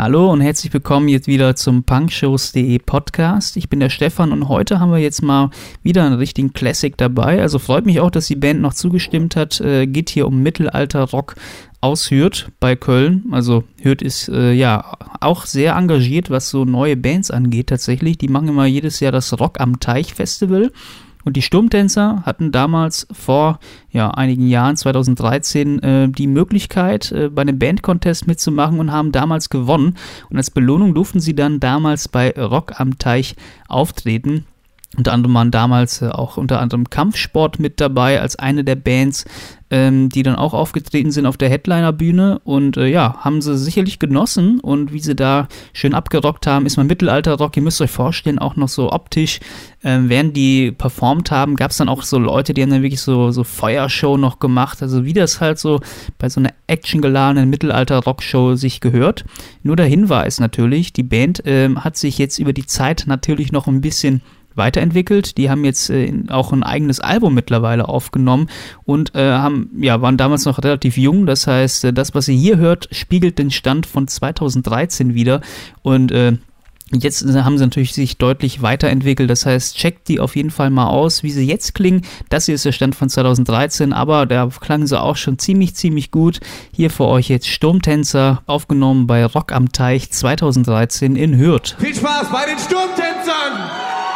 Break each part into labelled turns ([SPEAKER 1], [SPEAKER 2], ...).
[SPEAKER 1] Hallo und herzlich willkommen jetzt wieder zum punkshows.de Podcast. Ich bin der Stefan und heute haben wir jetzt mal wieder einen richtigen Classic dabei. Also freut mich auch, dass die Band noch zugestimmt hat. Äh, geht hier um Mittelalter-Rock aus Hürth bei Köln. Also Hürth ist äh, ja auch sehr engagiert, was so neue Bands angeht tatsächlich. Die machen immer jedes Jahr das Rock am Teich Festival. Und die Sturmtänzer hatten damals vor ja, einigen Jahren, 2013, äh, die Möglichkeit, äh, bei einem Bandcontest mitzumachen und haben damals gewonnen. Und als Belohnung durften sie dann damals bei Rock am Teich auftreten. Unter anderem waren damals äh, auch unter anderem Kampfsport mit dabei als eine der Bands, ähm, die dann auch aufgetreten sind auf der Headliner-Bühne. Und äh, ja, haben sie sicherlich genossen. Und wie sie da schön abgerockt haben, ist mal Mittelalter-Rock, ihr müsst euch vorstellen, auch noch so optisch, ähm, während die performt haben, gab es dann auch so Leute, die haben dann wirklich so, so Feuershow noch gemacht, also wie das halt so bei so einer actiongeladenen Mittelalter-Rock-Show sich gehört. Nur der Hinweis natürlich, die Band ähm, hat sich jetzt über die Zeit natürlich noch ein bisschen weiterentwickelt. Die haben jetzt äh, auch ein eigenes Album mittlerweile aufgenommen und äh, haben, ja, waren damals noch relativ jung. Das heißt, äh, das, was ihr hier hört, spiegelt den Stand von 2013 wieder und äh, Jetzt haben sie natürlich sich deutlich weiterentwickelt, das heißt, checkt die auf jeden Fall mal aus, wie sie jetzt klingen. Das hier ist der Stand von 2013, aber da klangen sie auch schon ziemlich, ziemlich gut. Hier für euch jetzt Sturmtänzer, aufgenommen bei Rock am Teich 2013 in Hürth.
[SPEAKER 2] Viel Spaß bei den Sturmtänzern!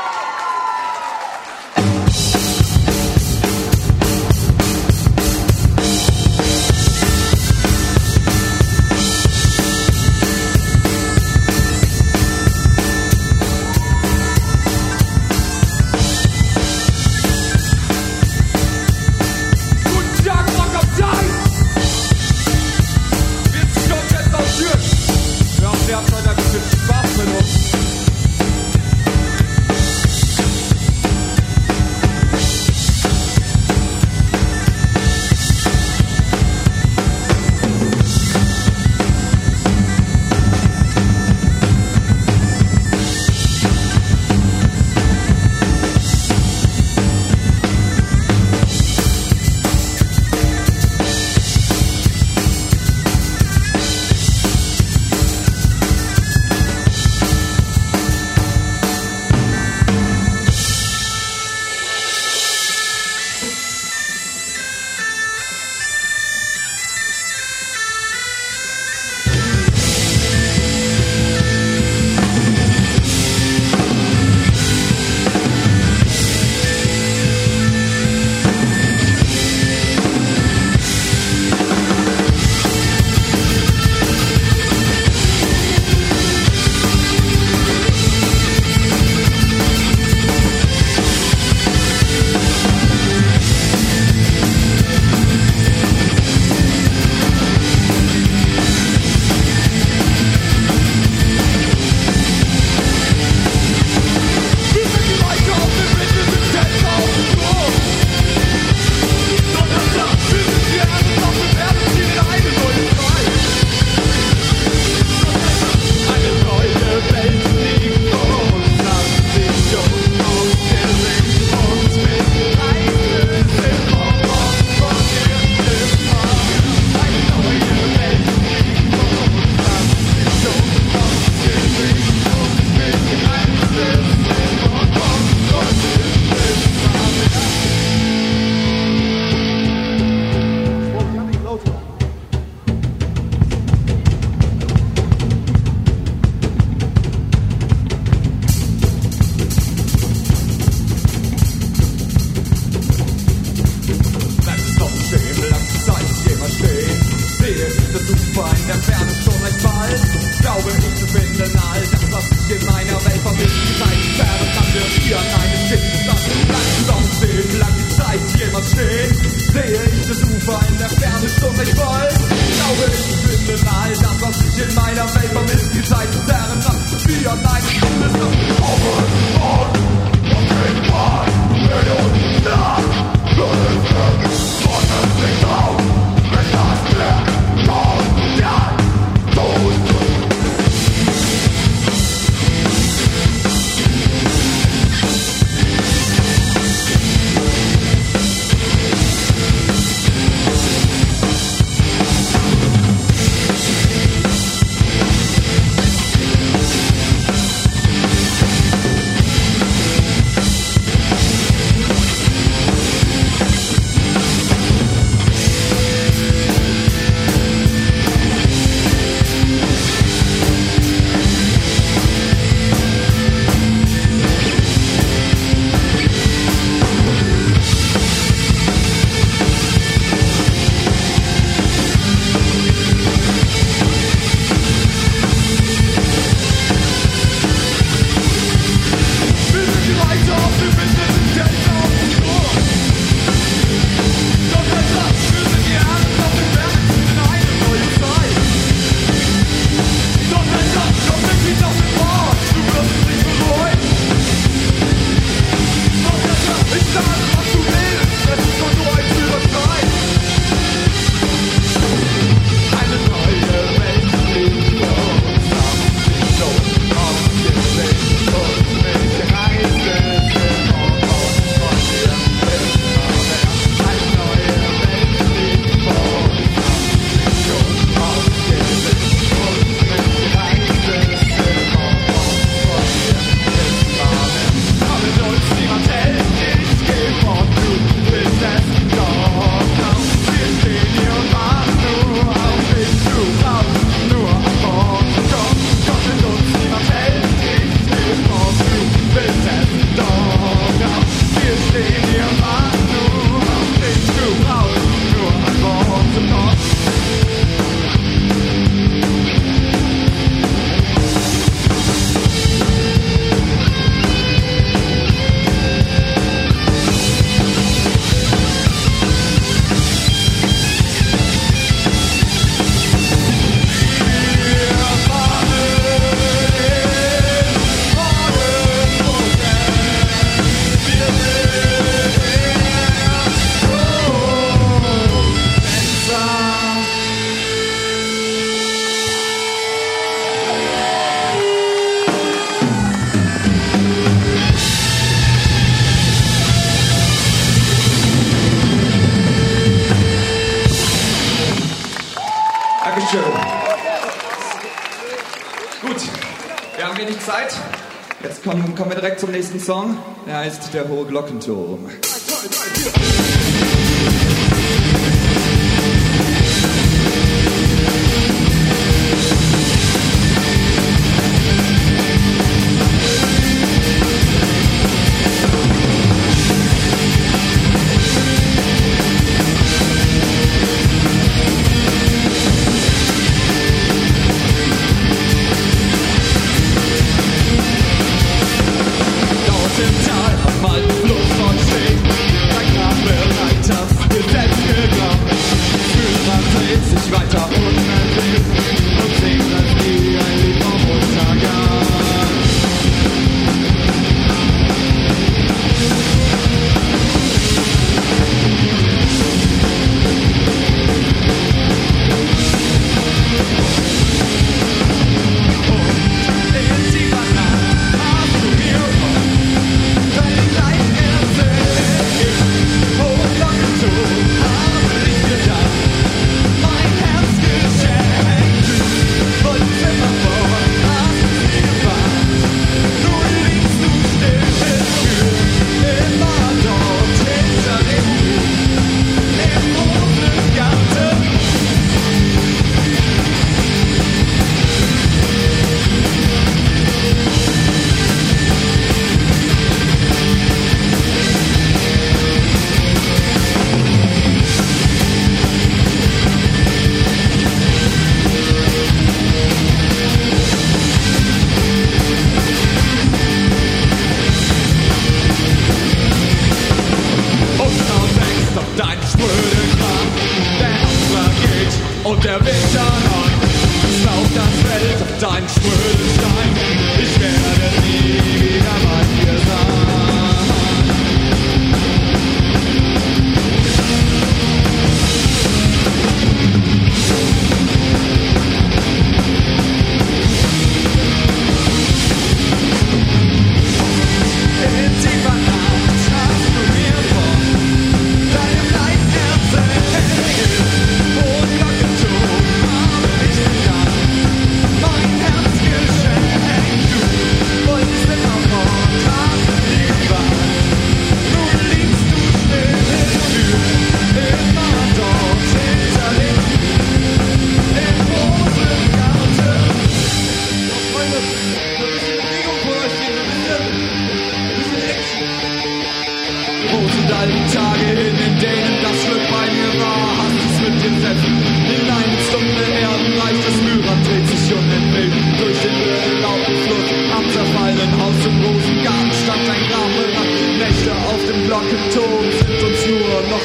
[SPEAKER 2] direkt zum nächsten Song. Der heißt Der hohe Glockenturm.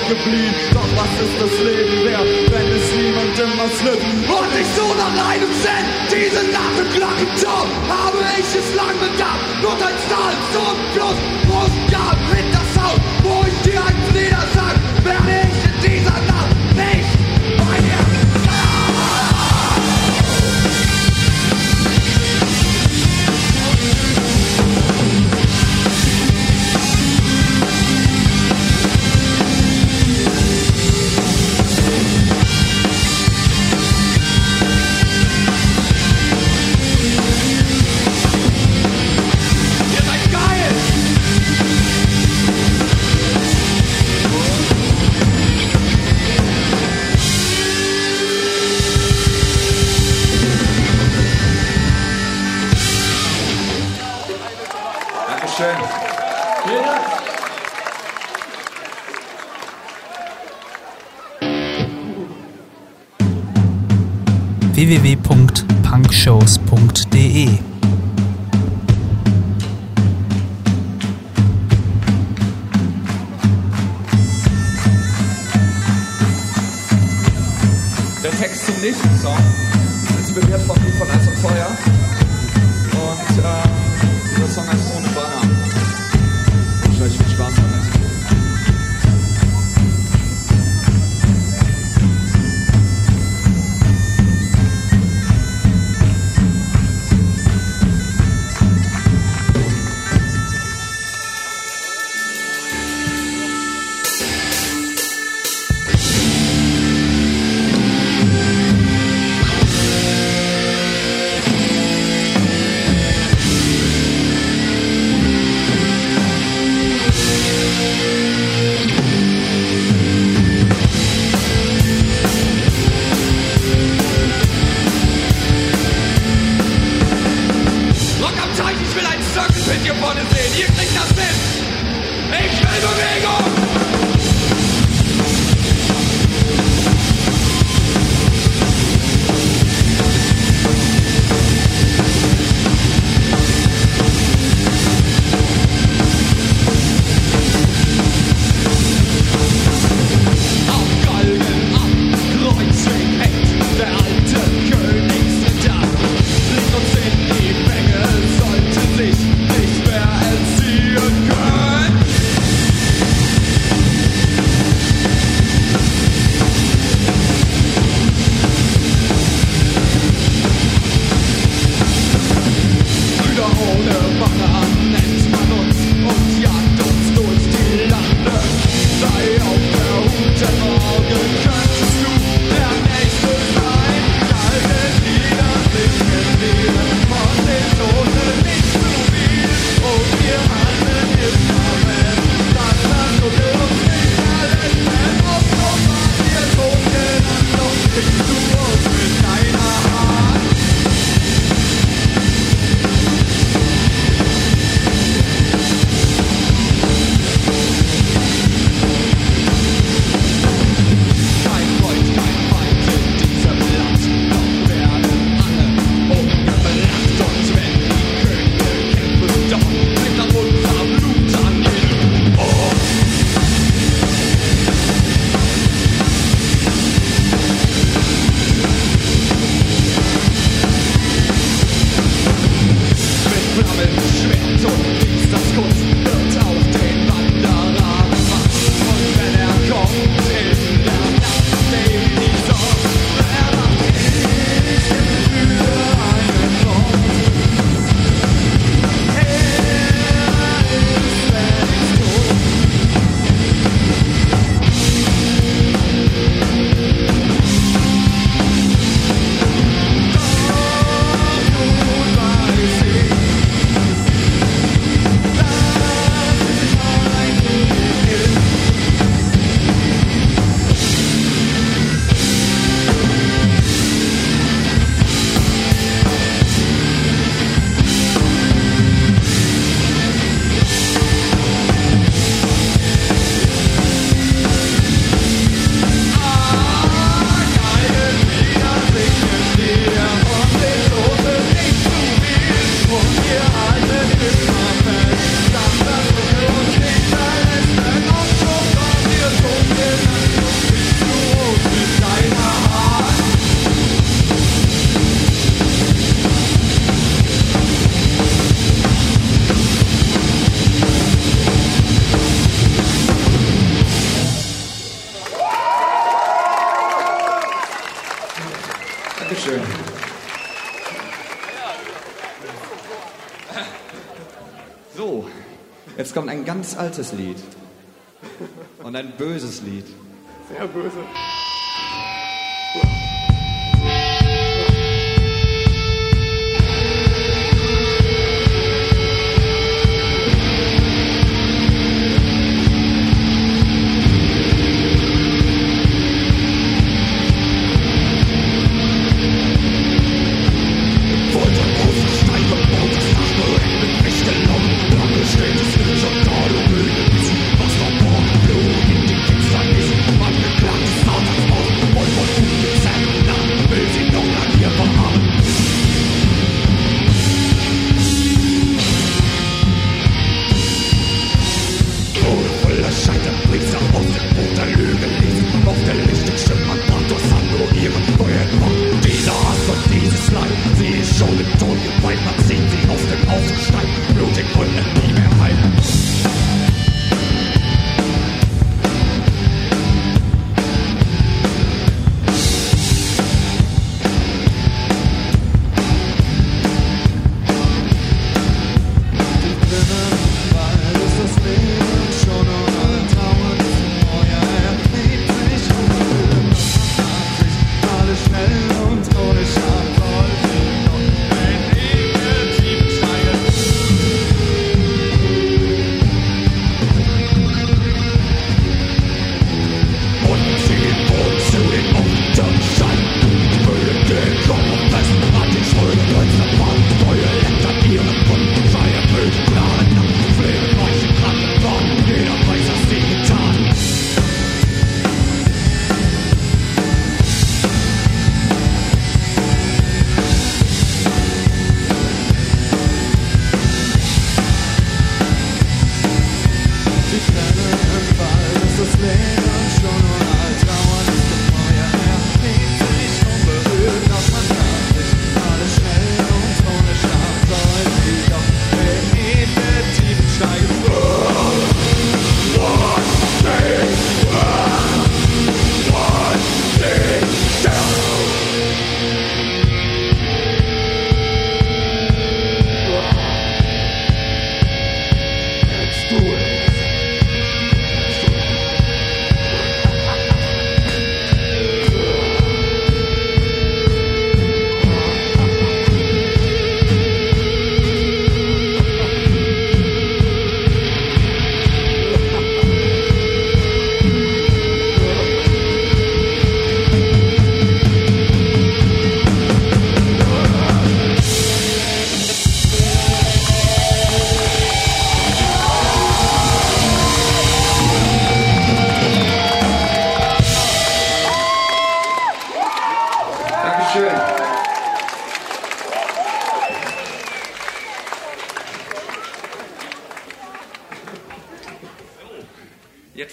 [SPEAKER 2] geblieben. Doch was ist das Leben wert, wenn es niemandem was nützt? Und ich so nach einem Cent, diese Nacht im Glockenturm habe ich es lang bedacht. Nur dein Zahlen zum Plus, Brust Gabriel. Dankeschön. Vielen Dank.
[SPEAKER 1] www.punkshows.de
[SPEAKER 2] Der Text zum nächsten Song ist jetzt bewertet von Lied von Eis und Feuer.
[SPEAKER 3] Ganz altes Lied. Und ein böses Lied.
[SPEAKER 4] Sehr böse.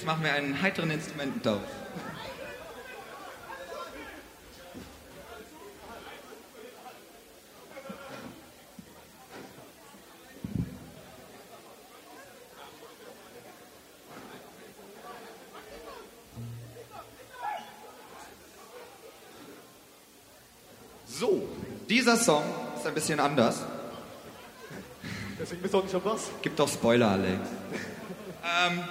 [SPEAKER 3] Jetzt machen wir einen heiteren Instrumententausch. So, dieser Song ist ein bisschen anders.
[SPEAKER 4] Deswegen bist du auch nicht am Bass.
[SPEAKER 3] Gibt doch Spoiler, Alex. ähm,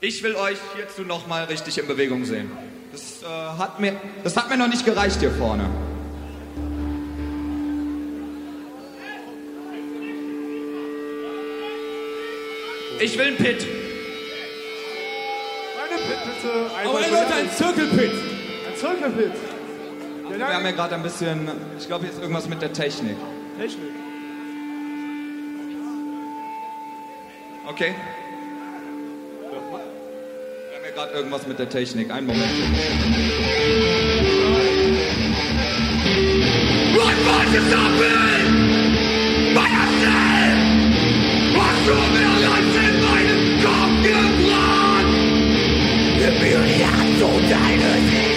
[SPEAKER 3] ich will euch hierzu nochmal richtig in Bewegung sehen. Das, äh, hat mir, das hat mir noch nicht gereicht hier vorne. Ich will einen Pit.
[SPEAKER 4] Eine Pit bitte.
[SPEAKER 2] Er
[SPEAKER 4] für
[SPEAKER 2] wird
[SPEAKER 4] die
[SPEAKER 2] ein. Zirkelpit.
[SPEAKER 4] ein Zirkelpit. Ja,
[SPEAKER 3] Wir haben
[SPEAKER 4] ja,
[SPEAKER 3] ja gerade ein bisschen, ich glaube, hier ist irgendwas mit der Technik.
[SPEAKER 4] Technik.
[SPEAKER 3] Okay? Gerade irgendwas mit der Technik. Einen Moment.
[SPEAKER 2] Was wolltest du will? Feierstell! Hast du mir als in meinen Kopf gebrannt? Gib mir Hand und deine Seele,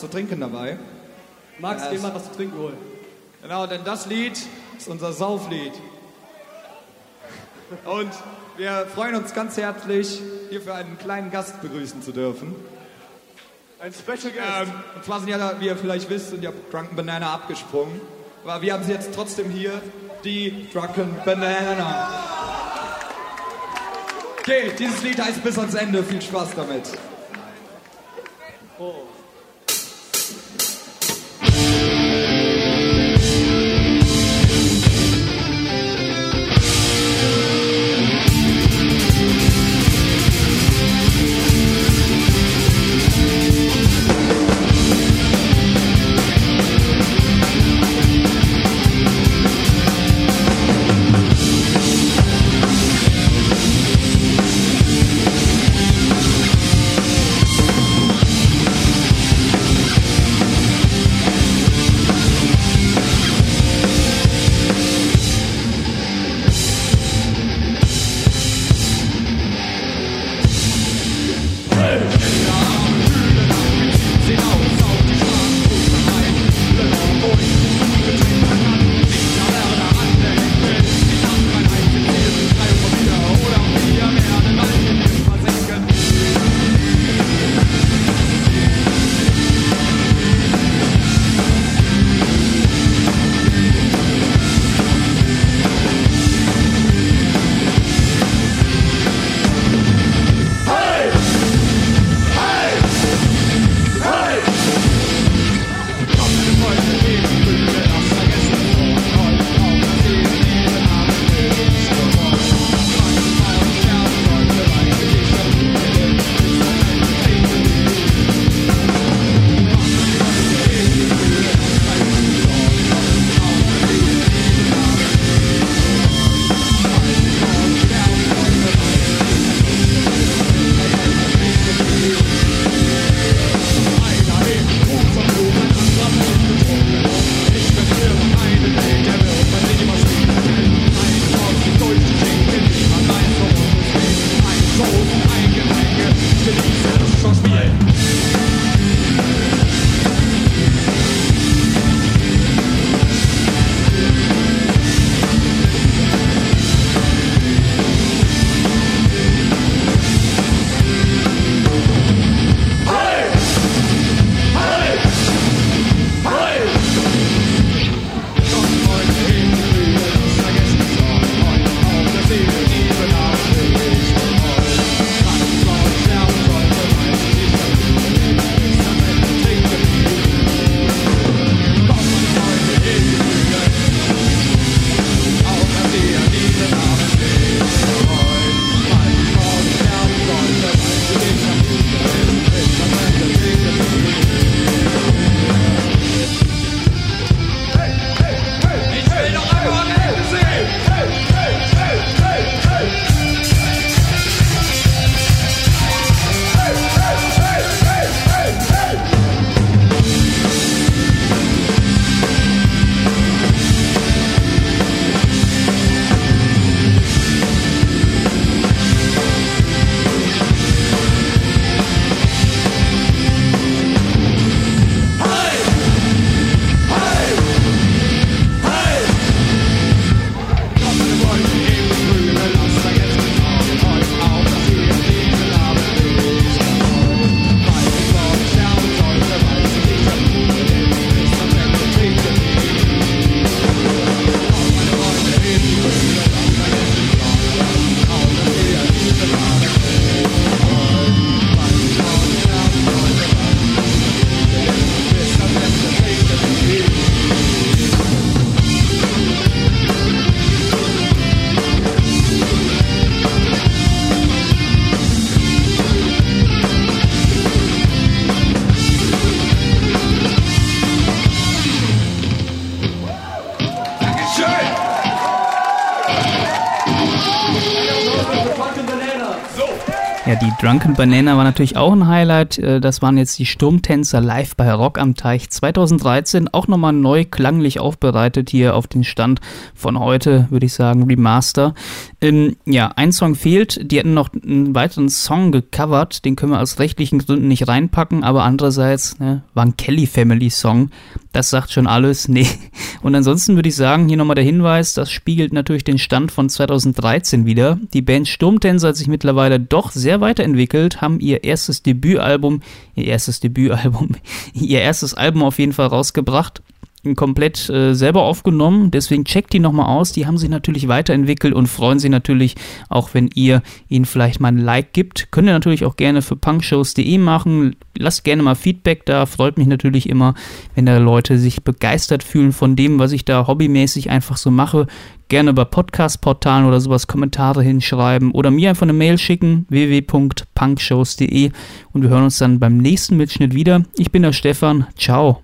[SPEAKER 2] zu trinken dabei.
[SPEAKER 5] Max,
[SPEAKER 2] Ja,
[SPEAKER 5] geh mal was zu trinken holen.
[SPEAKER 2] Genau, denn das Lied ist unser Sauflied. Und wir freuen uns ganz herzlich, hierfür einen kleinen Gast begrüßen zu dürfen.
[SPEAKER 6] Ein Special Guest.
[SPEAKER 2] Ähm, und zwar sind ja, wie ihr vielleicht wisst, sind ja Drunken Banana abgesprungen. Aber wir haben sie jetzt trotzdem hier, die Drunken Banana. Okay, dieses Lied heißt bis ans Ende. Viel Spaß damit.
[SPEAKER 7] Thank
[SPEAKER 1] Drunken Banana war natürlich auch ein Highlight. Äh, das waren jetzt die Sturmtänzer live bei Rock am Teich 2013. Auch nochmal neu klanglich aufbereitet hier auf den Stand von heute, würde ich sagen, Remaster. Ähm, ja, ein Song fehlt. Die hätten noch einen weiteren Song gecovert. Den können wir aus rechtlichen Gründen nicht reinpacken. Aber andererseits ne, war ein Kelly Family Song. Das sagt schon alles. Nee. Und ansonsten würde ich sagen, hier nochmal der Hinweis, das spiegelt natürlich den Stand von 2013 wieder. Die Band Sturmtänzer hat sich mittlerweile doch sehr weiterentwickelt, haben ihr erstes Debütalbum, ihr erstes Debütalbum, ihr erstes Album auf jeden Fall rausgebracht komplett äh, selber aufgenommen. Deswegen checkt die nochmal aus. Die haben sich natürlich weiterentwickelt und freuen sich natürlich auch, wenn ihr ihnen vielleicht mal ein Like gibt. Könnt ihr natürlich auch gerne für punkshows.de machen. Lasst gerne mal Feedback da. Freut mich natürlich immer, wenn da Leute sich begeistert fühlen von dem, was ich da hobbymäßig einfach so mache gerne bei Podcast-Portalen oder sowas Kommentare hinschreiben oder mir einfach eine Mail schicken, www.punkshows.de und wir hören uns dann beim nächsten Mitschnitt wieder. Ich bin der Stefan, ciao.